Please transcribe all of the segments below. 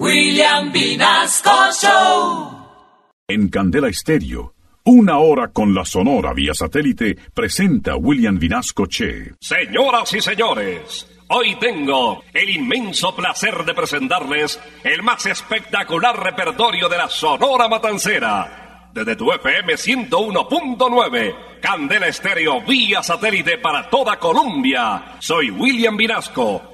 William Vinasco Show. En Candela Estéreo, una hora con la Sonora vía satélite presenta William Vinasco Che. Señoras y señores, hoy tengo el inmenso placer de presentarles el más espectacular repertorio de la Sonora Matancera. Desde tu FM 101.9, Candela Estéreo vía satélite para toda Colombia. Soy William Vinasco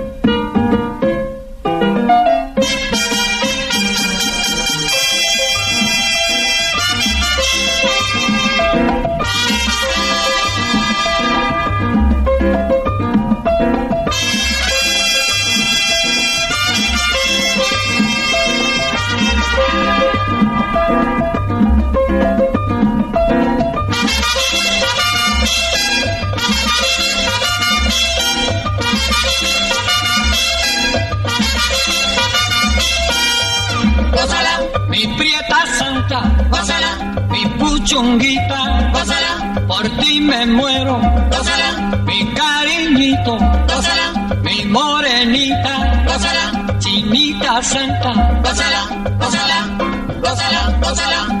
Chunguita, por ti me muero, mi cariñito, mi morenita, chinita santa, gózala, gózala, gózala, gózala, gózala,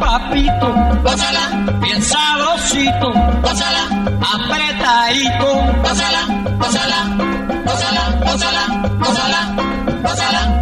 papito, gózala, bien sabrosito, gózala, apretadito, gózala, gózala, gózala, gózala, gózala, gózala.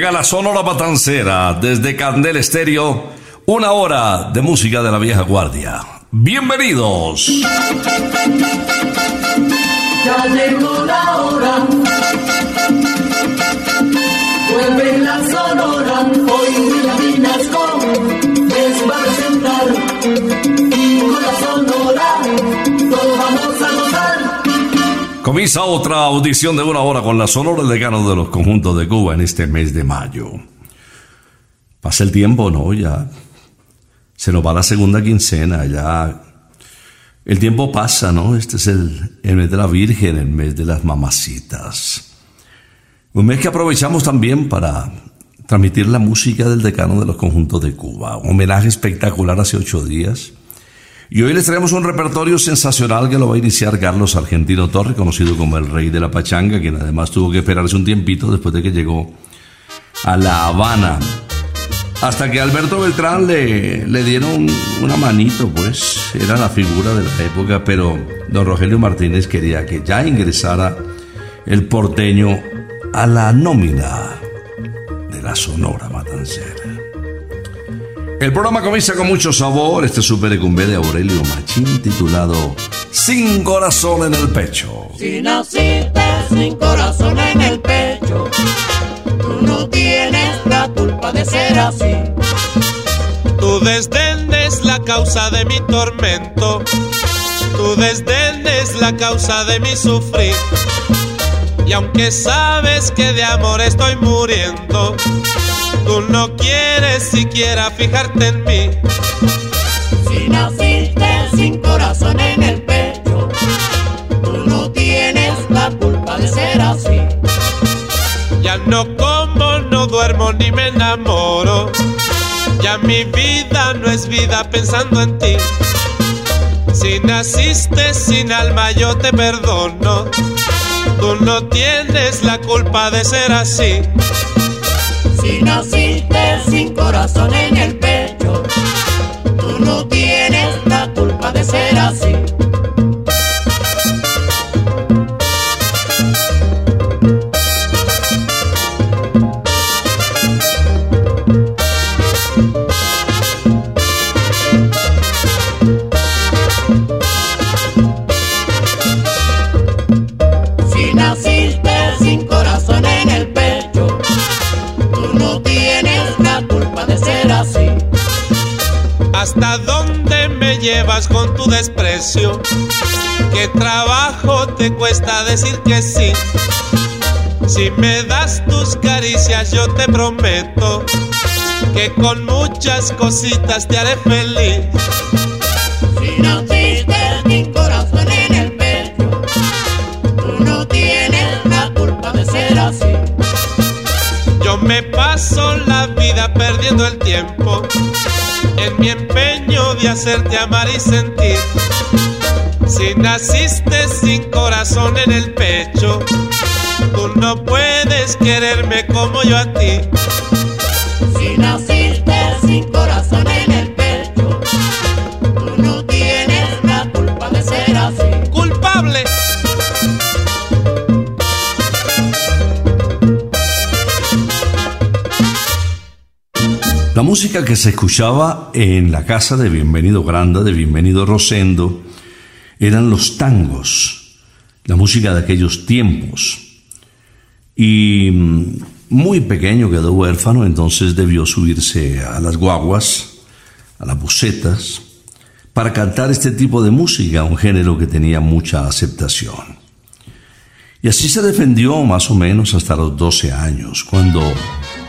Llega la Sonora Matancera desde Candel Estéreo, una hora de música de la vieja guardia. Bienvenidos. Ya llegó la hora. Vuelve Comienza otra audición de una hora con la Sonora Decano de los conjuntos de Cuba en este mes de mayo. Pasa el tiempo, ¿no? Ya se nos va la segunda quincena, ya el tiempo pasa, ¿no? Este es el, el mes de la Virgen, el mes de las mamacitas. Un mes que aprovechamos también para transmitir la música del decano de los conjuntos de Cuba. Un homenaje espectacular hace ocho días. Y hoy les traemos un repertorio sensacional que lo va a iniciar Carlos Argentino Torre, conocido como el rey de la pachanga, quien además tuvo que esperarse un tiempito después de que llegó a La Habana. Hasta que Alberto Beltrán le, le dieron una manito, pues era la figura de la época, pero don Rogelio Martínez quería que ya ingresara el porteño a la nómina de la Sonora Matancera. El programa comienza con mucho sabor, este super ecumbé de Aurelio Machín titulado Sin corazón en el pecho. Si naciste sin corazón en el pecho. Tú no tienes la culpa de ser así. Tu desdén es la causa de mi tormento. Tu desdén es la causa de mi sufrir. Y aunque sabes que de amor estoy muriendo, tú no quieres siquiera fijarte en mí. Si naciste sin corazón en el pecho, tú no tienes la culpa de ser así. Ya no como, no duermo ni me enamoro. Ya mi vida no es vida pensando en ti. Si naciste sin alma yo te perdono. Tú no tienes la culpa de ser así. Si naciste sin corazón en el pecho, tú no tienes la culpa de ser así. Llevas con tu desprecio? ¿Qué trabajo te cuesta decir que sí? Si me das tus caricias yo te prometo que con muchas cositas te haré feliz. Si naciste sin corazón en el pecho, tú no tienes la culpa de ser así. Yo me paso la vida perdiendo el tiempo en mi empeño de hacerte amar y sentir. Si naciste sin corazón en el pecho, tú no puedes quererme como yo a ti. Si naciste sin corazón en el La música que se escuchaba en la casa de Bienvenido Granda, de Bienvenido Rosendo, eran los tangos, la música de aquellos tiempos. Y mm, muy pequeño quedó huérfano, entonces debió subirse a las guaguas, a las bucetas, para cantar este tipo de música, un género que tenía mucha aceptación. Y así se defendió más o menos hasta los 12 años, cuando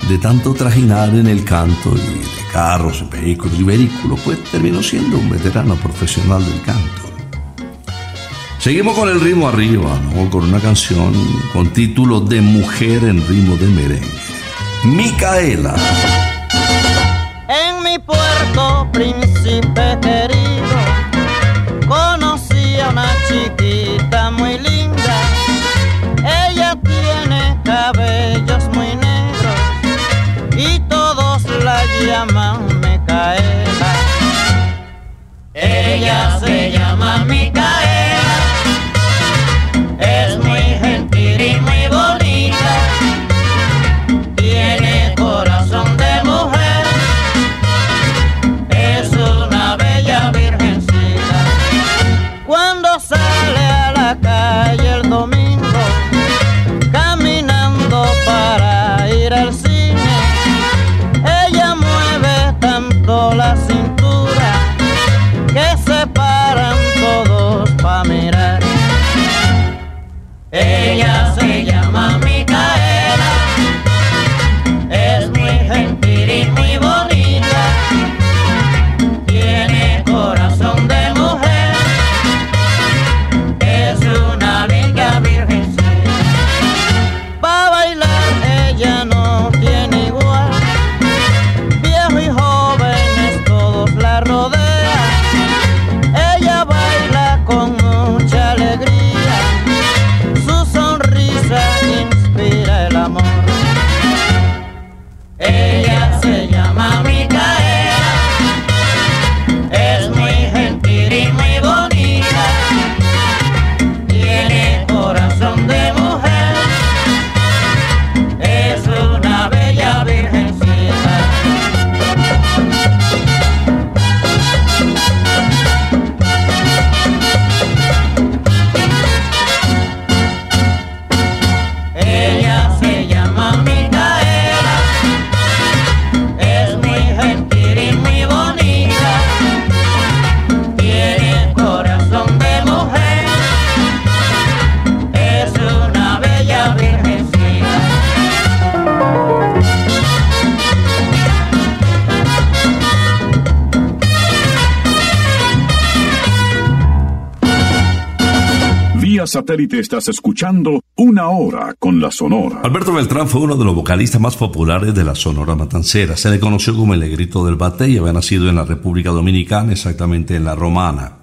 de tanto trajinar en el canto y de carros, vehículos y vehículos, pues terminó siendo un veterano profesional del canto. Seguimos con el ritmo arriba, ¿no? con una canción con título de Mujer en ritmo de merengue. Micaela. En mi puerto, príncipe querido, satélite estás escuchando Una Hora con la Sonora. Alberto Beltrán fue uno de los vocalistas más populares de la Sonora Matancera. Se le conoció como el negrito del bate y había nacido en la República Dominicana, exactamente en la Romana.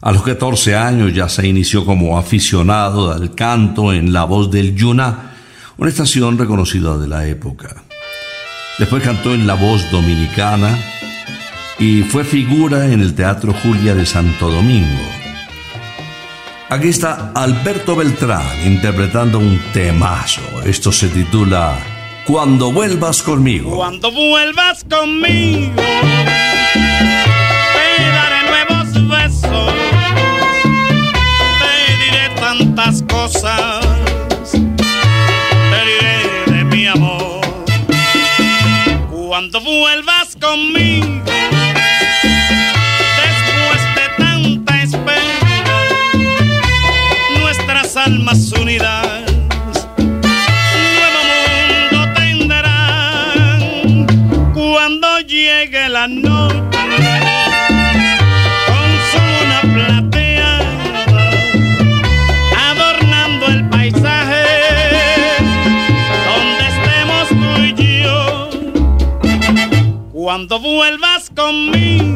A los 14 años ya se inició como aficionado al canto en La Voz del Yuna, una estación reconocida de la época. Después cantó en La Voz Dominicana y fue figura en el Teatro Julia de Santo Domingo. Aquí está Alberto Beltrán interpretando un temazo. Esto se titula Cuando vuelvas conmigo. Cuando vuelvas conmigo, te daré nuevos besos, te diré tantas cosas, te diré de mi amor. Cuando vuelvas conmigo, almas unidas. Nuevo mundo tendrán cuando llegue la noche con su luna plateada adornando el paisaje donde estemos tú y yo. Cuando vuelvas conmigo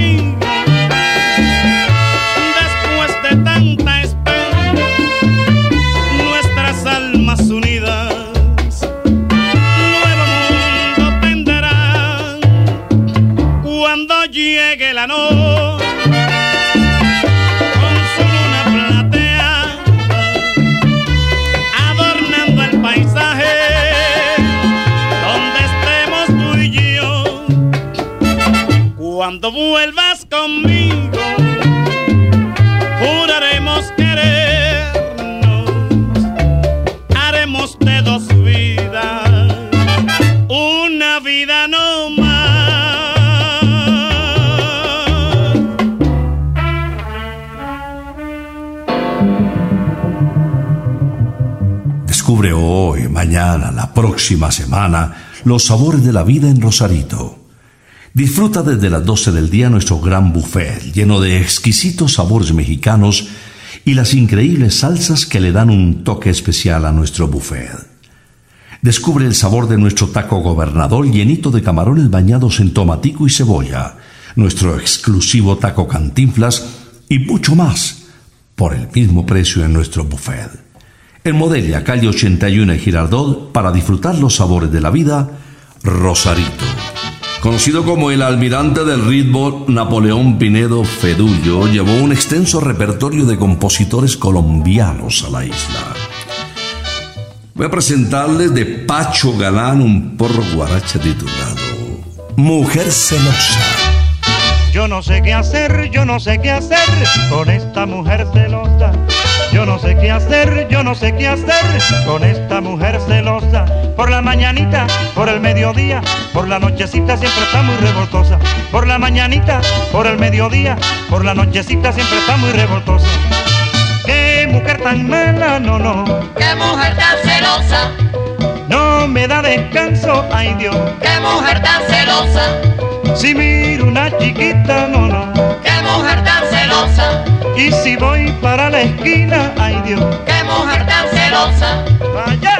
vuelvas conmigo, juraremos querernos, haremos de dos vidas, una vida no más. Descubre hoy, mañana, la próxima semana, los sabores de la vida en Rosarito. Disfruta desde las 12 del día nuestro gran buffet lleno de exquisitos sabores mexicanos y las increíbles salsas que le dan un toque especial a nuestro buffet. Descubre el sabor de nuestro taco gobernador llenito de camarones bañados en tomatico y cebolla, nuestro exclusivo taco cantinflas y mucho más por el mismo precio en nuestro buffet. En Modelia, calle 81 y Girardot, para disfrutar los sabores de la vida, Rosarito. Conocido como el almirante del ritmo, Napoleón Pinedo Fedullo llevó un extenso repertorio de compositores colombianos a la isla. Voy a presentarles de Pacho Galán un porro guaracha titulado Mujer celosa. Yo no sé qué hacer, yo no sé qué hacer con esta mujer celosa yo no sé qué hacer, yo no sé qué hacer con esta mujer celosa. Por la mañanita, por el mediodía, por la nochecita siempre está muy revoltosa. Por la mañanita, por el mediodía, por la nochecita siempre está muy revoltosa. Qué mujer tan mala, no, no. Qué mujer tan celosa. No me da descanso, ay Dios. Qué mujer tan celosa. Si miro una chiquita, no, no. Qué mujer tan celosa. Y si voy para la esquina, ay Dios. Qué mujer tan celosa. Vaya.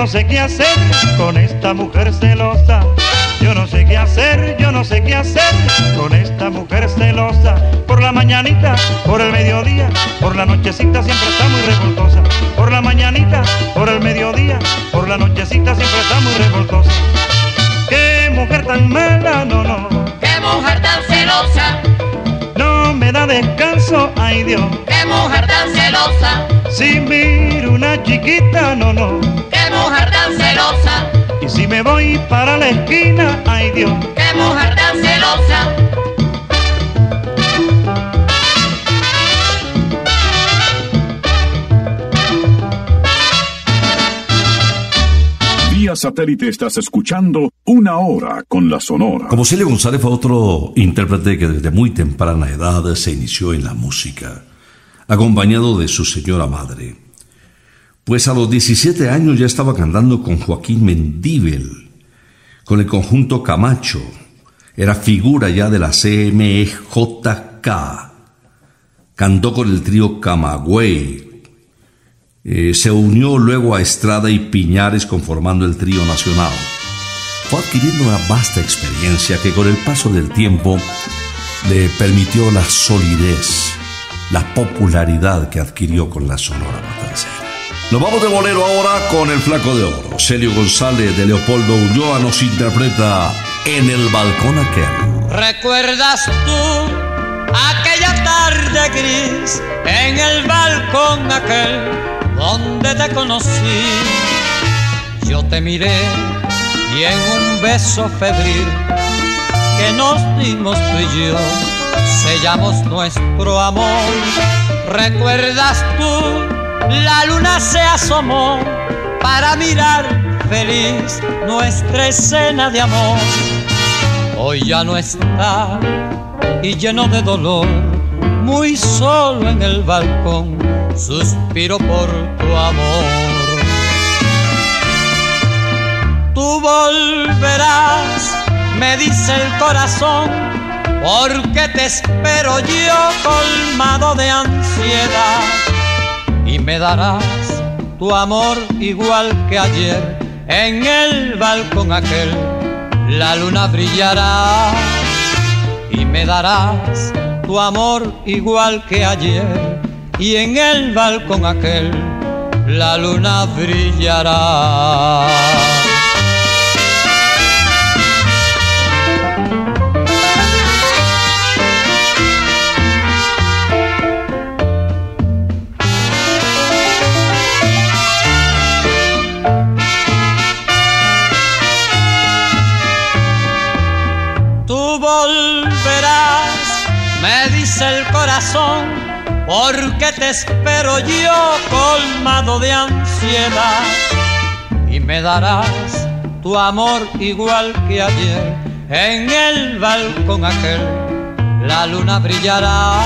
No sé qué hacer con esta mujer celosa. Yo no sé qué hacer, yo no sé qué hacer con esta mujer celosa. Por la mañanita, por el mediodía, por la nochecita siempre está muy revoltosa. Por la mañanita, por el mediodía, por la nochecita siempre está muy revoltosa. Qué mujer tan mala, no, no. Qué mujer tan celosa, No me da descanso, ay Dios. qué mujer tan celosa, Si miro una chiquita, no, no. qué mujer tan celosa, Y si me voy para la esquina, ay Dios. qué mujer tan celosa. Satélite estás escuchando Una Hora con la Sonora. Como Celio González fue otro intérprete que desde muy temprana edad se inició en la música, acompañado de su señora madre. Pues a los 17 años ya estaba cantando con Joaquín Mendíbel, con el conjunto Camacho. Era figura ya de la CMJK. Cantó con el trío Camagüey. Eh, se unió luego a Estrada y Piñares conformando el trío nacional. Fue adquiriendo una vasta experiencia que con el paso del tiempo le permitió la solidez, la popularidad que adquirió con la Sonora Matancera. Nos vamos de bolero ahora con el Flaco de Oro. Celio González de Leopoldo Ulloa nos interpreta En el balcón aquel. ¿Recuerdas tú aquella tarde gris en el balcón aquel donde te conocí? Yo te miré y en un beso febril que nos dimos tú y yo sellamos nuestro amor. ¿Recuerdas tú? La luna se asomó para mirar feliz nuestra escena de amor. Hoy ya no está y lleno de dolor, muy solo en el balcón, suspiro por tu amor. Tú volverás, me dice el corazón, porque te espero yo colmado de ansiedad y me darás tu amor igual que ayer en el balcón aquel la luna brillará y me darás tu amor igual que ayer y en el balcón aquel la luna brillará. Tú volverás, me dice el corazón, porque espero yo colmado de ansiedad. Y me darás tu amor igual que ayer. En el balcón aquel la luna brillará.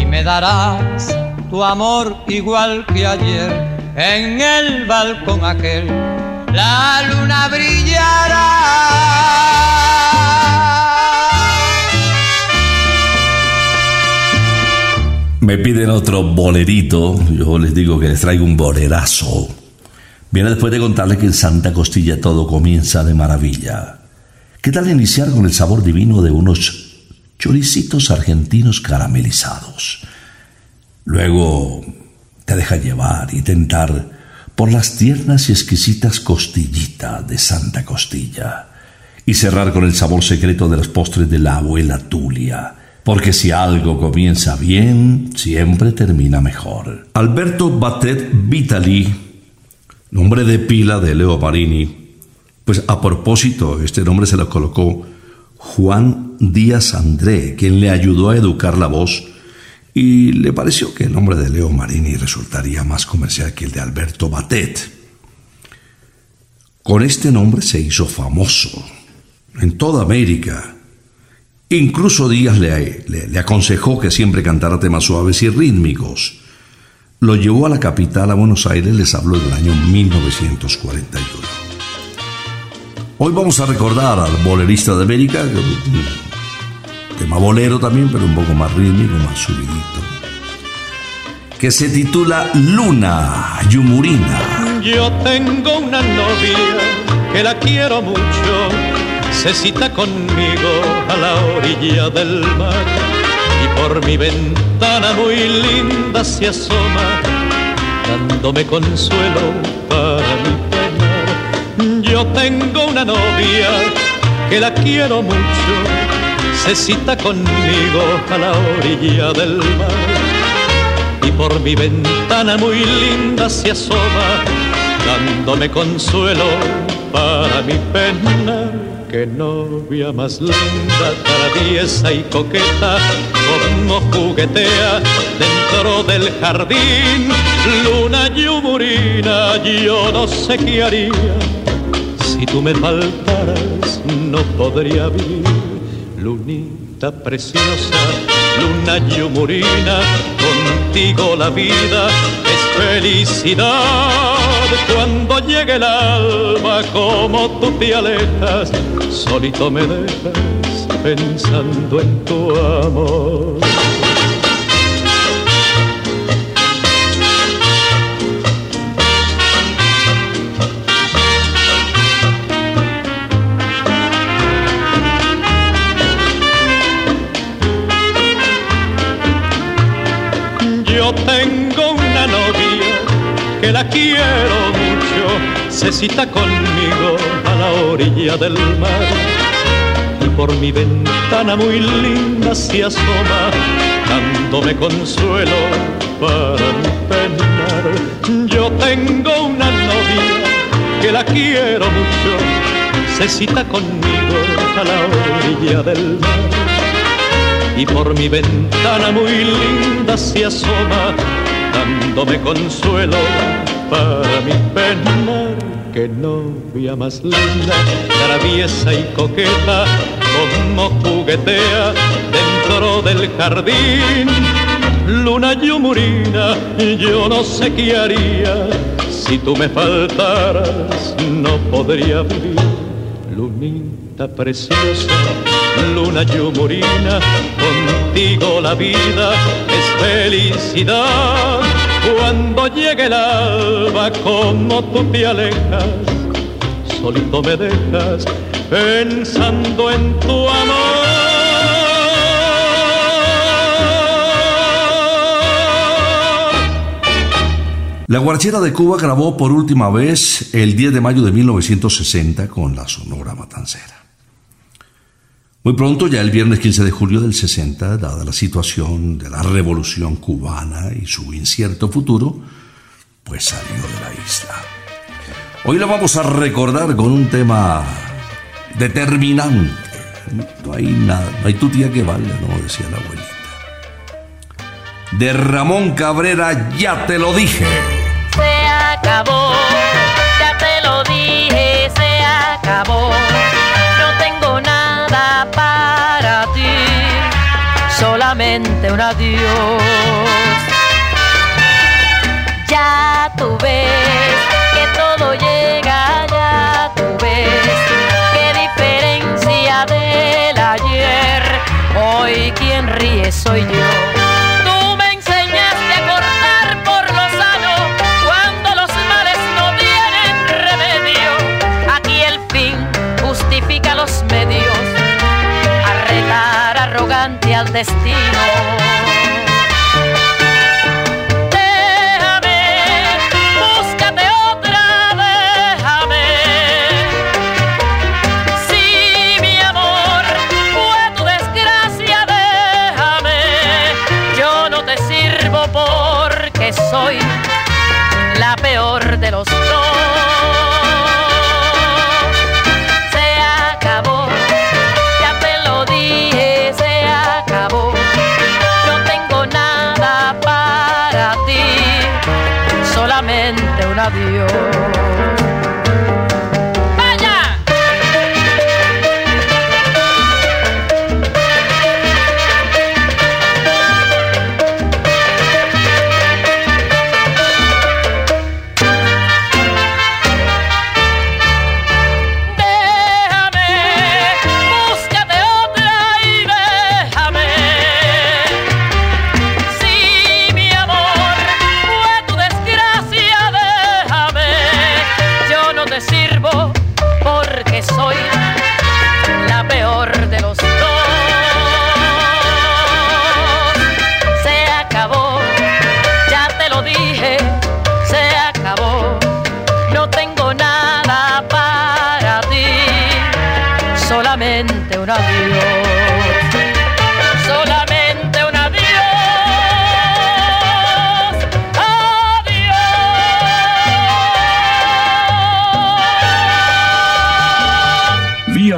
Y me darás tu amor igual que ayer. En el balcón aquel la luna brillará Me piden otro bolerito, yo les digo que les traigo un bolerazo. Viene después de contarles que en Santa Costilla todo comienza de maravilla. ¿Qué tal iniciar con el sabor divino de unos choricitos argentinos caramelizados? Luego te deja llevar y tentar por las tiernas y exquisitas costillitas de Santa Costilla y cerrar con el sabor secreto de los postres de la abuela Tulia, porque si algo comienza bien, siempre termina mejor. Alberto Batet Vitali, nombre de pila de Leo Marini, pues a propósito, este nombre se lo colocó Juan Díaz André, quien le ayudó a educar la voz y le pareció que el nombre de Leo Marini resultaría más comercial que el de Alberto Batet. Con este nombre se hizo famoso en toda América. Incluso Díaz le, aconsejó que siempre cantara temas suaves y rítmicos. Lo llevó a la capital, a Buenos Aires, les habló del año 1941. Hoy vamos a recordar al bolerista de América, tema bolero también, pero un poco más rítmico, más subidito, que se titula Luna Yumurina. Yo tengo una novia que la quiero mucho, se cita conmigo a la orilla del mar y por mi ventana muy linda se asoma, dándome consuelo para mi penar. Yo tengo una novia que la quiero mucho, se cita conmigo a la orilla del mar y por mi ventana muy linda se asoma, dándome consuelo para mi pena. Que novia más linda, traviesa y coqueta, como juguetea dentro del jardín. Luna yumurina, yo no sé qué haría. Si tú me faltaras, no podría vivir. Lunita preciosa, luna yumurina, contigo la vida es felicidad. Cuando llegue el alma, como tú te alejas, solito me dejas pensando en tu amor. Que la quiero mucho, se cita conmigo a la orilla del mar y por mi ventana muy linda se asoma, dándome consuelo para mi penar. Yo tengo una novia que la quiero mucho, se cita conmigo a la orilla del mar y por mi ventana muy linda se asoma, dándome consuelo para mi penar. Que novia más linda, traviesa y coqueta, como juguetea dentro del jardín. Luna yumurina, yo no sé qué haría, si tú me faltaras, no podría vivir. Lunita preciosa, luna yumurina, contigo la vida es felicidad. Cuando llegue el alba, como tú te alejas, solito me dejas pensando en tu amor. La Guarachera de Cuba grabó por última vez el 10 de mayo de 1960 con la Sonora Matancera. Muy pronto, ya el viernes 15 de julio del 60, dada la situación de la revolución cubana y su incierto futuro, pues salió de la isla. Hoy lo vamos a recordar con un tema determinante. No hay nada, no hay tu tía que valga, no decía la abuelita. De Ramón Cabrera, ya te lo dije. Se acabó, ya te lo dije, se acabó. Para ti, solamente un adiós. Ya tú ves que todo llega, ya tú ves qué diferencia del ayer. Hoy quien ríe soy yo. Al destino.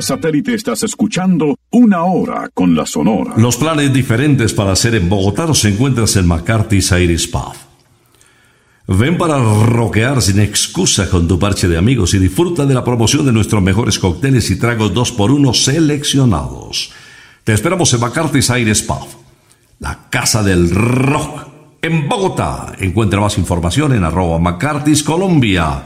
Satélite estás escuchando Una Hora con la Sonora. Los planes diferentes para hacer en Bogotá los encuentras en McCarthy's Iris Pub. Ven para roquear sin excusa con tu parche de amigos y disfruta de la promoción de nuestros mejores cócteles y tragos 2x1 seleccionados. Te esperamos en McCarthy's Iris Pub, la casa del rock en Bogotá. Encuentra más información en arroba McCarthy's Colombia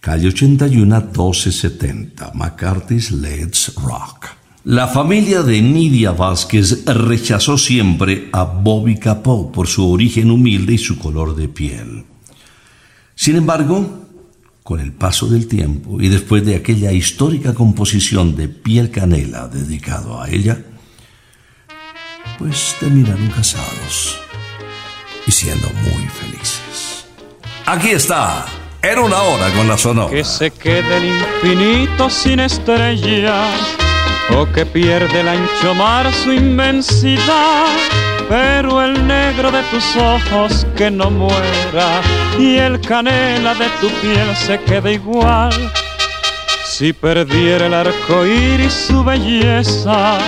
calle 81 1270, McCarthy's Let's Rock. La familia de Nidia Vázquez rechazó siempre a Bobby Capó por su origen humilde y su color de piel. Sin embargo, con el paso del tiempo y después de aquella histórica composición de Piel Canela dedicado a ella, pues terminaron casados y siendo muy felices. Aquí está era una hora con la sonora. Que se quede el infinito sin estrellas o que pierde el ancho mar su inmensidad. Pero el negro de tus ojos que no muera y el canela de tu piel se quede igual. Si perdiera el arco iris su belleza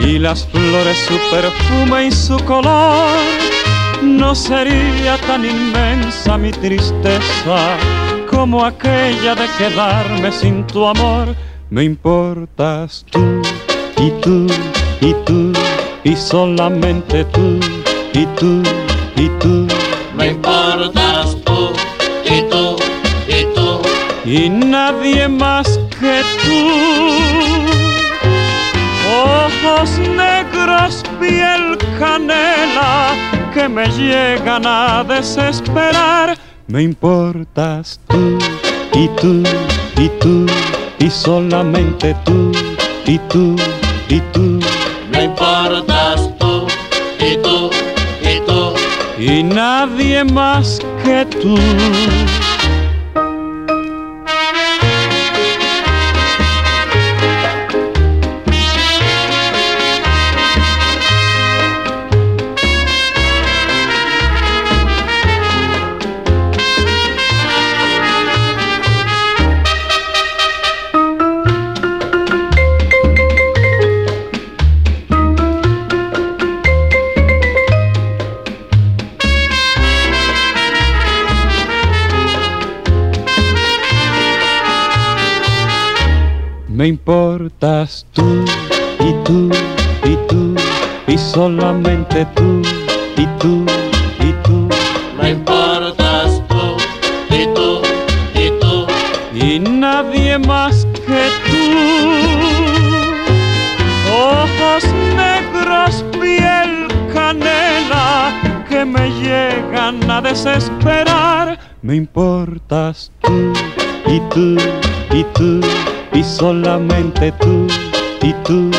y las flores su perfume y su color no sería tan inmensa mi tristeza como aquella de quedarme sin tu amor. Me importas tú y tú y tú y solamente tú y tú y tú. Me importas tú y tú y tú y nadie más que tú. Ojos negros, piel canela que me llegan a desesperar. Me importas tú y tú y tú y solamente tú y tú y tú. Me importas tú y tú y tú y nadie más que tú. Me importas tú y tú y tú y solamente tú y tú y tú. Me importas tú y tú y tú y nadie más que tú. Ojos negros, piel canela que me llegan a desesperar. Me importas tú y tú y tú y solamente tú y tú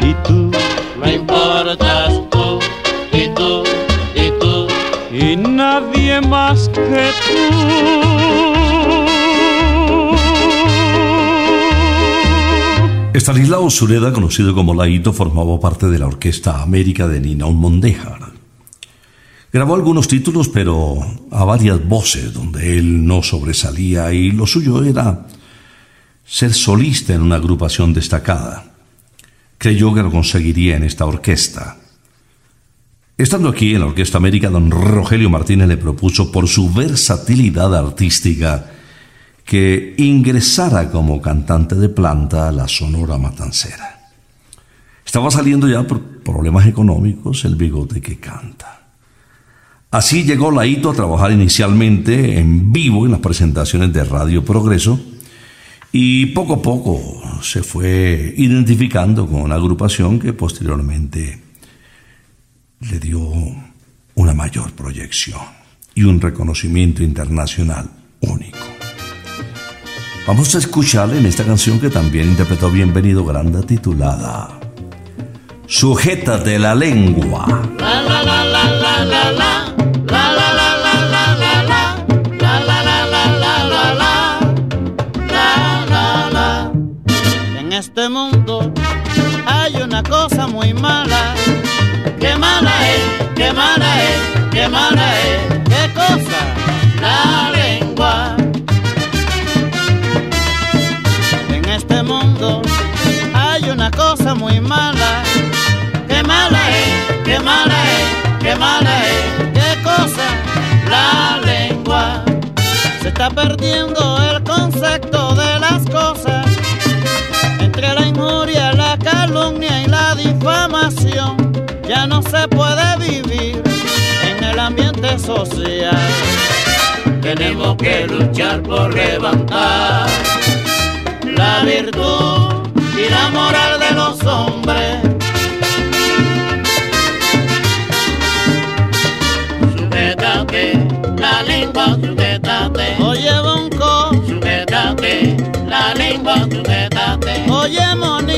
y tú. Me importas tú y tú y tú y nadie más que tú. Estanislao Sureda, conocido como Laito, formaba parte de la Orquesta América de Ninaun Mondéjar. Grabó algunos títulos, pero a varias voces, donde él no sobresalía y lo suyo era ser solista en una agrupación destacada. Creyó que lo conseguiría en esta orquesta. Estando aquí en la Orquesta América, don Rogelio Martínez le propuso por su versatilidad artística que ingresara como cantante de planta a la Sonora Matancera. Estaba saliendo ya por problemas económicos el bigote que canta. Así llegó Laito a trabajar inicialmente en vivo en las presentaciones de Radio Progreso y poco a poco se fue identificando con una agrupación que posteriormente le dio una mayor proyección y un reconocimiento internacional único. Vamos a escucharle en esta canción que también interpretó Bienvenido Granda titulada Sujétate la lengua. Este mundo hay mala. Qué mala es, qué mala es, qué mala es. ¿Qué cosa? La lengua. En este mundo hay una cosa muy mala. Qué mala es, qué mala es, qué mala es. ¿Qué cosa? La lengua. Se está perdiendo el concepto de las cosas entre la injuria, la calumnia y la difamación. Ya no se puede vivir en el ambiente social. Tenemos que luchar por levantar la virtud y la moral de los hombres. Sujétate la lengua, sujétate. Oye, bonco, sujétate la lengua, sujétate. Oye, monina,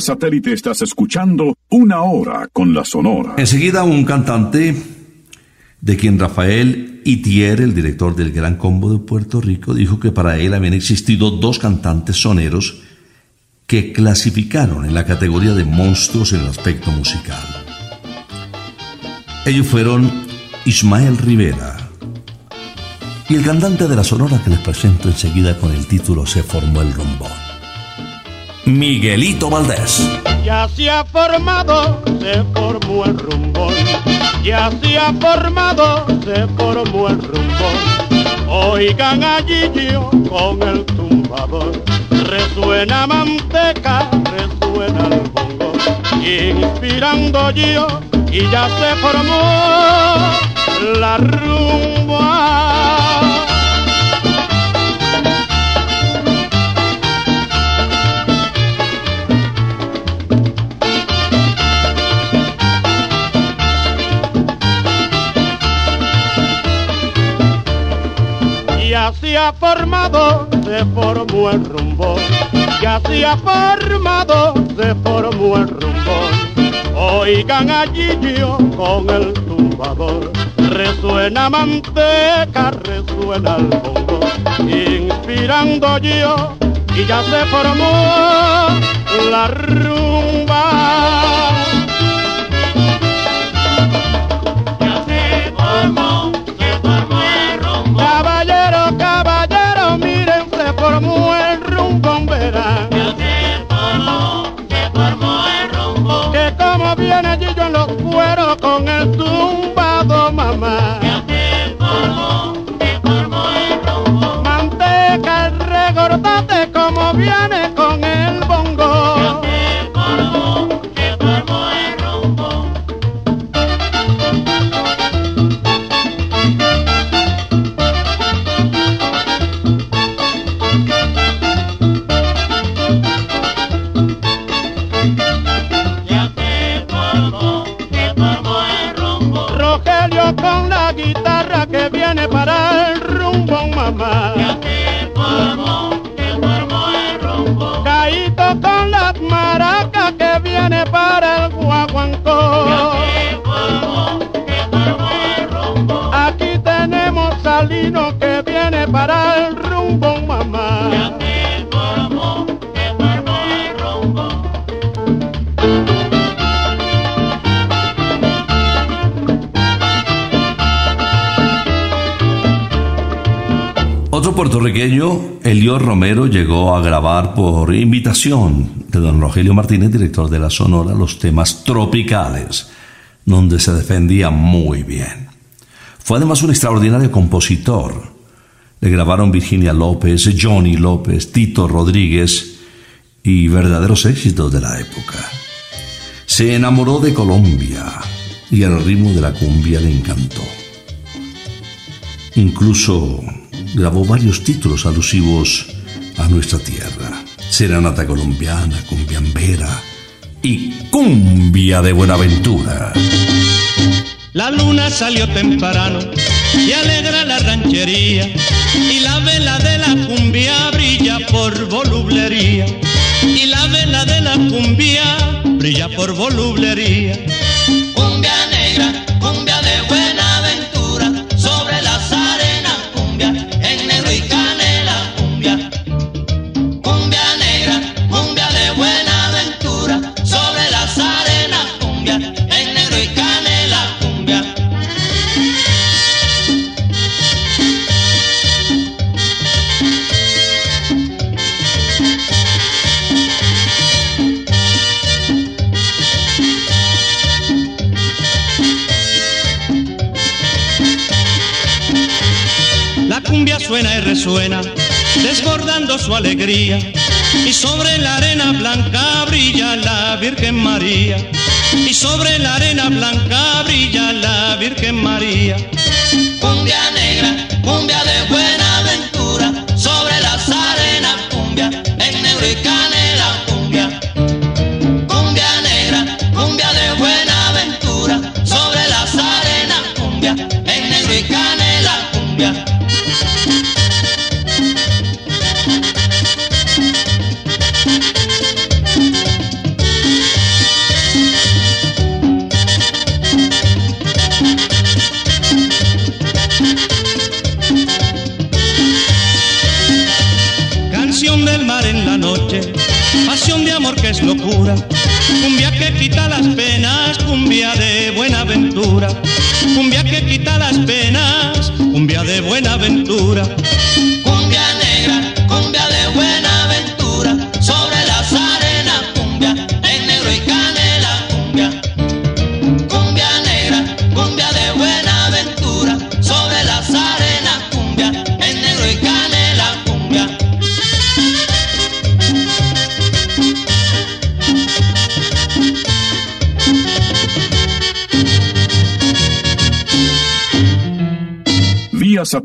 Satélite estás escuchando Una Hora con la Sonora. Enseguida un cantante de quien Rafael Itier, el director del Gran Combo de Puerto Rico, dijo que para él habían existido dos cantantes soneros que clasificaron en la categoría de monstruos en el aspecto musical. Ellos fueron Ismael Rivera y el cantante de la Sonora que les presento enseguida con el título Se formó el rumbón. Miguelito Valdés. Ya se ha formado, se formó el rumbón. Ya se ha formado, se formó el rumbón. Oigan allí yo con el tumbador. Resuena manteca, resuena el bongo. Inspirando yo y ya se formó la rumba. Ya se ha formado, se formó el rumbo. Ya se ha formado, se formó el rumbo. Oigan allí yo con el tumbador. Resuena manteca, resuena el bongo. Inspirando yo y ya se formó la rumba. Cueros con el tumbado, Romero, llegó a grabar por invitación de don Rogelio Martínez, director de la Sonora, los temas tropicales, donde se defendía muy bien. Fue además un extraordinario compositor. Le grabaron Virginia López, Johnny López, Tito Rodríguez y verdaderos éxitos de la época. Se enamoró de Colombia y el ritmo de la cumbia le encantó. Incluso grabó varios títulos alusivos a nuestra tierra. Serenata colombiana, cumbiambera y cumbia de Buenaventura. La luna salió temprano y alegra la ranchería y la vela de la cumbia brilla por volublería y la vela de la cumbia brilla por volublería. Resuena, desbordando su alegría. Y sobre la arena blanca brilla la Virgen María. Y sobre la arena blanca brilla la Virgen María. Cumbia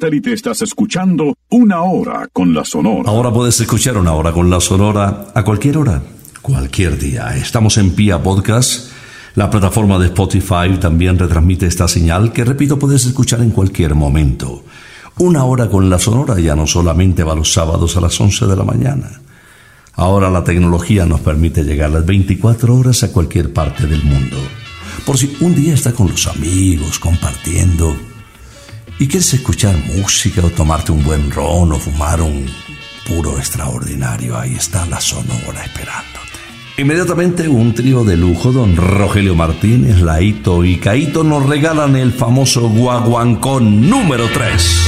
satélite estás escuchando Una Hora con la Sonora. Ahora puedes escuchar una hora con la Sonora a cualquier hora, cualquier día. Estamos en Pia Podcast. La plataforma de Spotify también retransmite esta señal que, repito, puedes escuchar en cualquier momento. Una hora con la Sonora ya no solamente va los sábados a las 11 de la mañana. Ahora la tecnología nos permite llegar las 24 horas a cualquier parte del mundo. Por si un día está con los amigos, compartiendo, y quieres escuchar música o tomarte un buen ron o fumar un puro extraordinario, ahí está la Sonora esperándote. Inmediatamente un trío de lujo, don Rogelio Martínez, Laito y Caito nos regalan el famoso guaguancón número 3.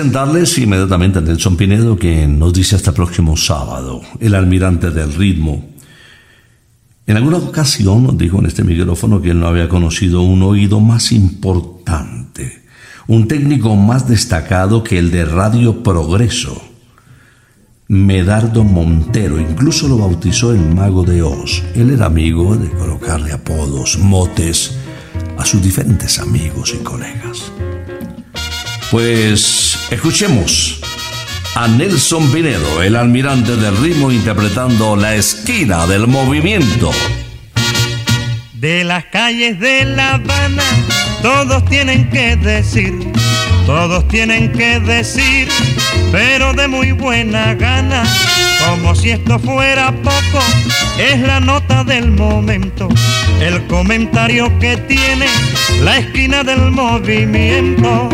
Presentarles inmediatamente a Nelson Pinedo, que nos dice hasta el próximo sábado, el almirante del ritmo. En alguna ocasión nos dijo en este micrófono que él no había conocido un oído más importante, un técnico más destacado que el de Radio Progreso. Medardo Montero, incluso lo bautizó el mago de Oz. Él era amigo de colocarle apodos, motes a sus diferentes amigos y colegas. Pues escuchemos a Nelson Pinedo, el almirante del ritmo, interpretando La esquina del movimiento. De las calles de La Habana, todos tienen que decir, todos tienen que decir, pero de muy buena gana, como si esto fuera poco, es la nota del momento, el comentario que tiene la esquina del movimiento.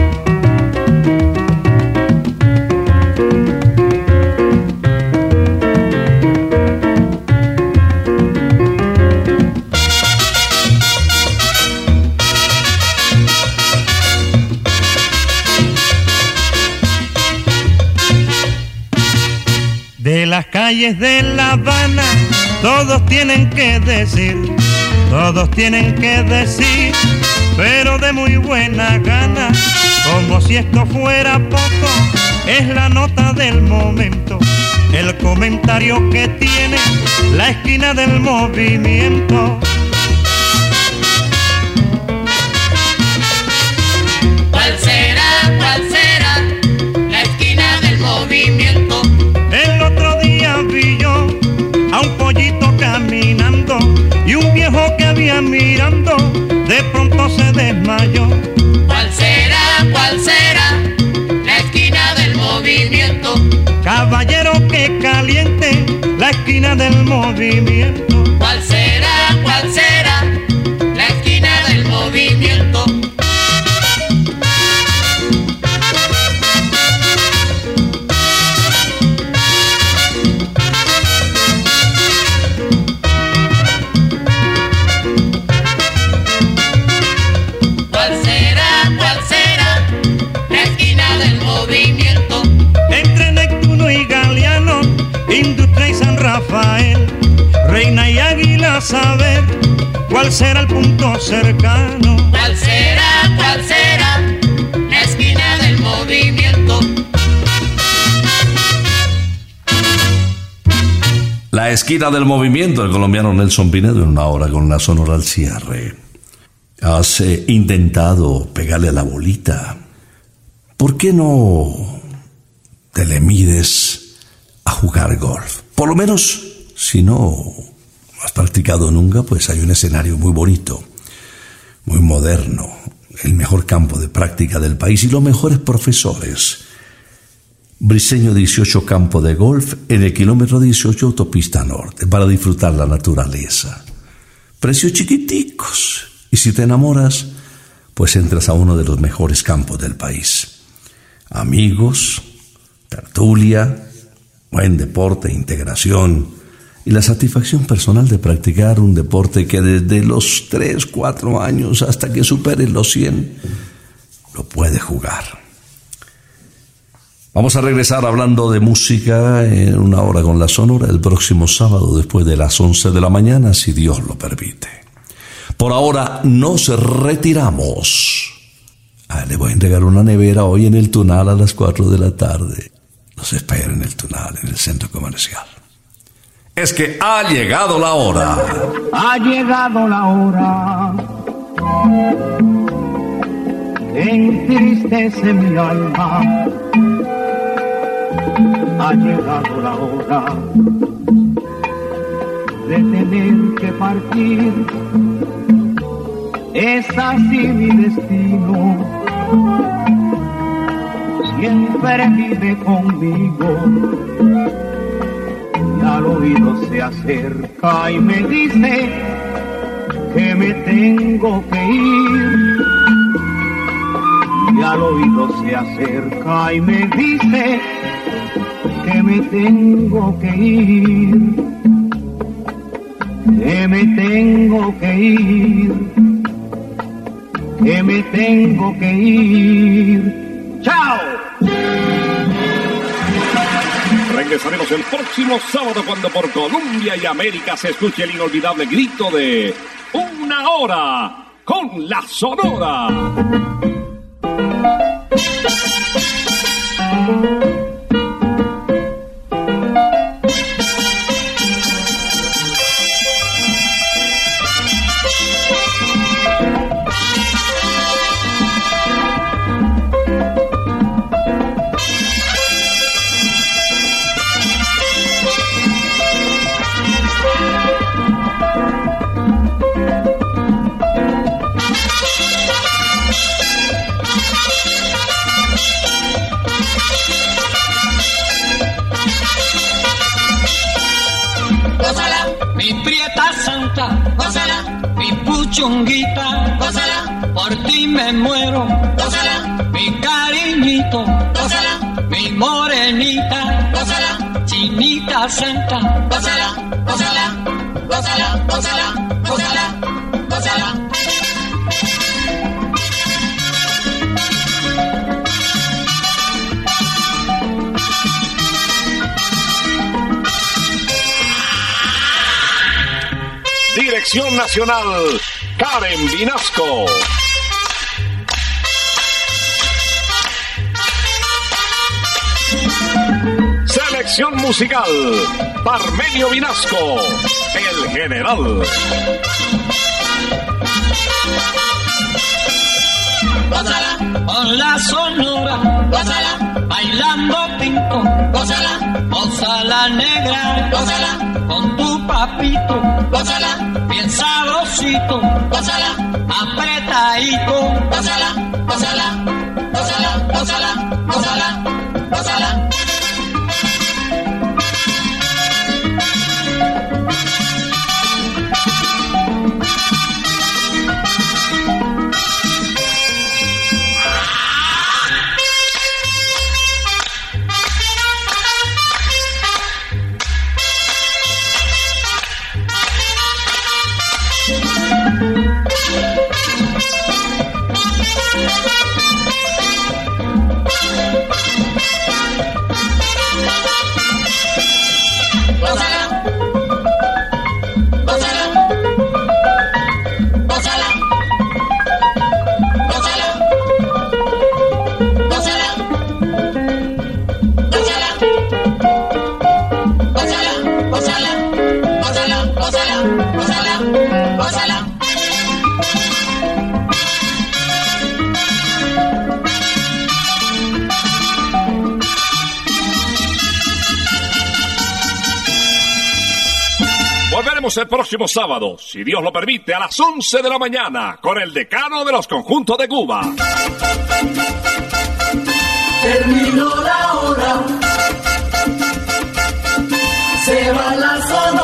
Las calles de La Habana, todos tienen que decir, todos tienen que decir, pero de muy buena gana, como si esto fuera poco, es la nota del momento, el comentario que tiene la esquina del movimiento. Desmayó. ¿Cuál será, cuál será la esquina del movimiento? Caballero que caliente la esquina del movimiento. Cuál será el punto cercano. ¿Cuál será, cuál será la esquina del movimiento? La esquina del movimiento, el colombiano Nelson Pinedo en una hora con la sonora al cierre. Has eh, intentado pegarle a la bolita. ¿Por qué no te le mides a jugar golf? Por lo menos, si no has practicado nunca, pues hay un escenario muy bonito, muy moderno, el mejor campo de práctica del país y los mejores profesores. Briseño 18 campo de golf en el kilómetro 18 autopista norte para disfrutar la naturaleza. Precios chiquiticos. Y si te enamoras, pues entras a uno de los mejores campos del país. Amigos, tertulia, buen deporte, integración y la satisfacción personal de practicar un deporte que desde los 3, 4 años hasta que supere los 100 lo puede jugar. Vamos a regresar hablando de música en una hora con la Sonora el próximo sábado después de las 11 de la mañana, si Dios lo permite. Por ahora nos retiramos. Ah, le voy a entregar una nevera hoy en el Tunal a las 4 de la tarde. Nos espera en el Tunal, en el centro comercial. Es que ha llegado la hora. Ha llegado la hora entristece mi alma. Ha llegado la hora de tener que partir. Es así mi destino. Siempre vive conmigo al oído se acerca y me dice que me tengo que ir. Y al oído se acerca y me dice que me tengo que ir. Que me tengo que ir. Que me tengo que ir. ¡Chao! Regresaremos el próximo sábado cuando por Colombia y América se escuche el inolvidable grito de Una hora con la Sonora. Nacional, Karen Vinasco. Selección musical, Parmenio Vinasco, el general. Gózala, con la sonora, gózala, bailando pinto, gózala, gózala negra, gózala, con tu papito, gózala, bien sabrosito, gózala, apretadito, gózala, gózala, gózala, gózala, gózala, gózala. El próximo sábado, si Dios lo permite, a las 11 de la mañana, con el decano de los conjuntos de Cuba. Terminó la hora, se va la sonora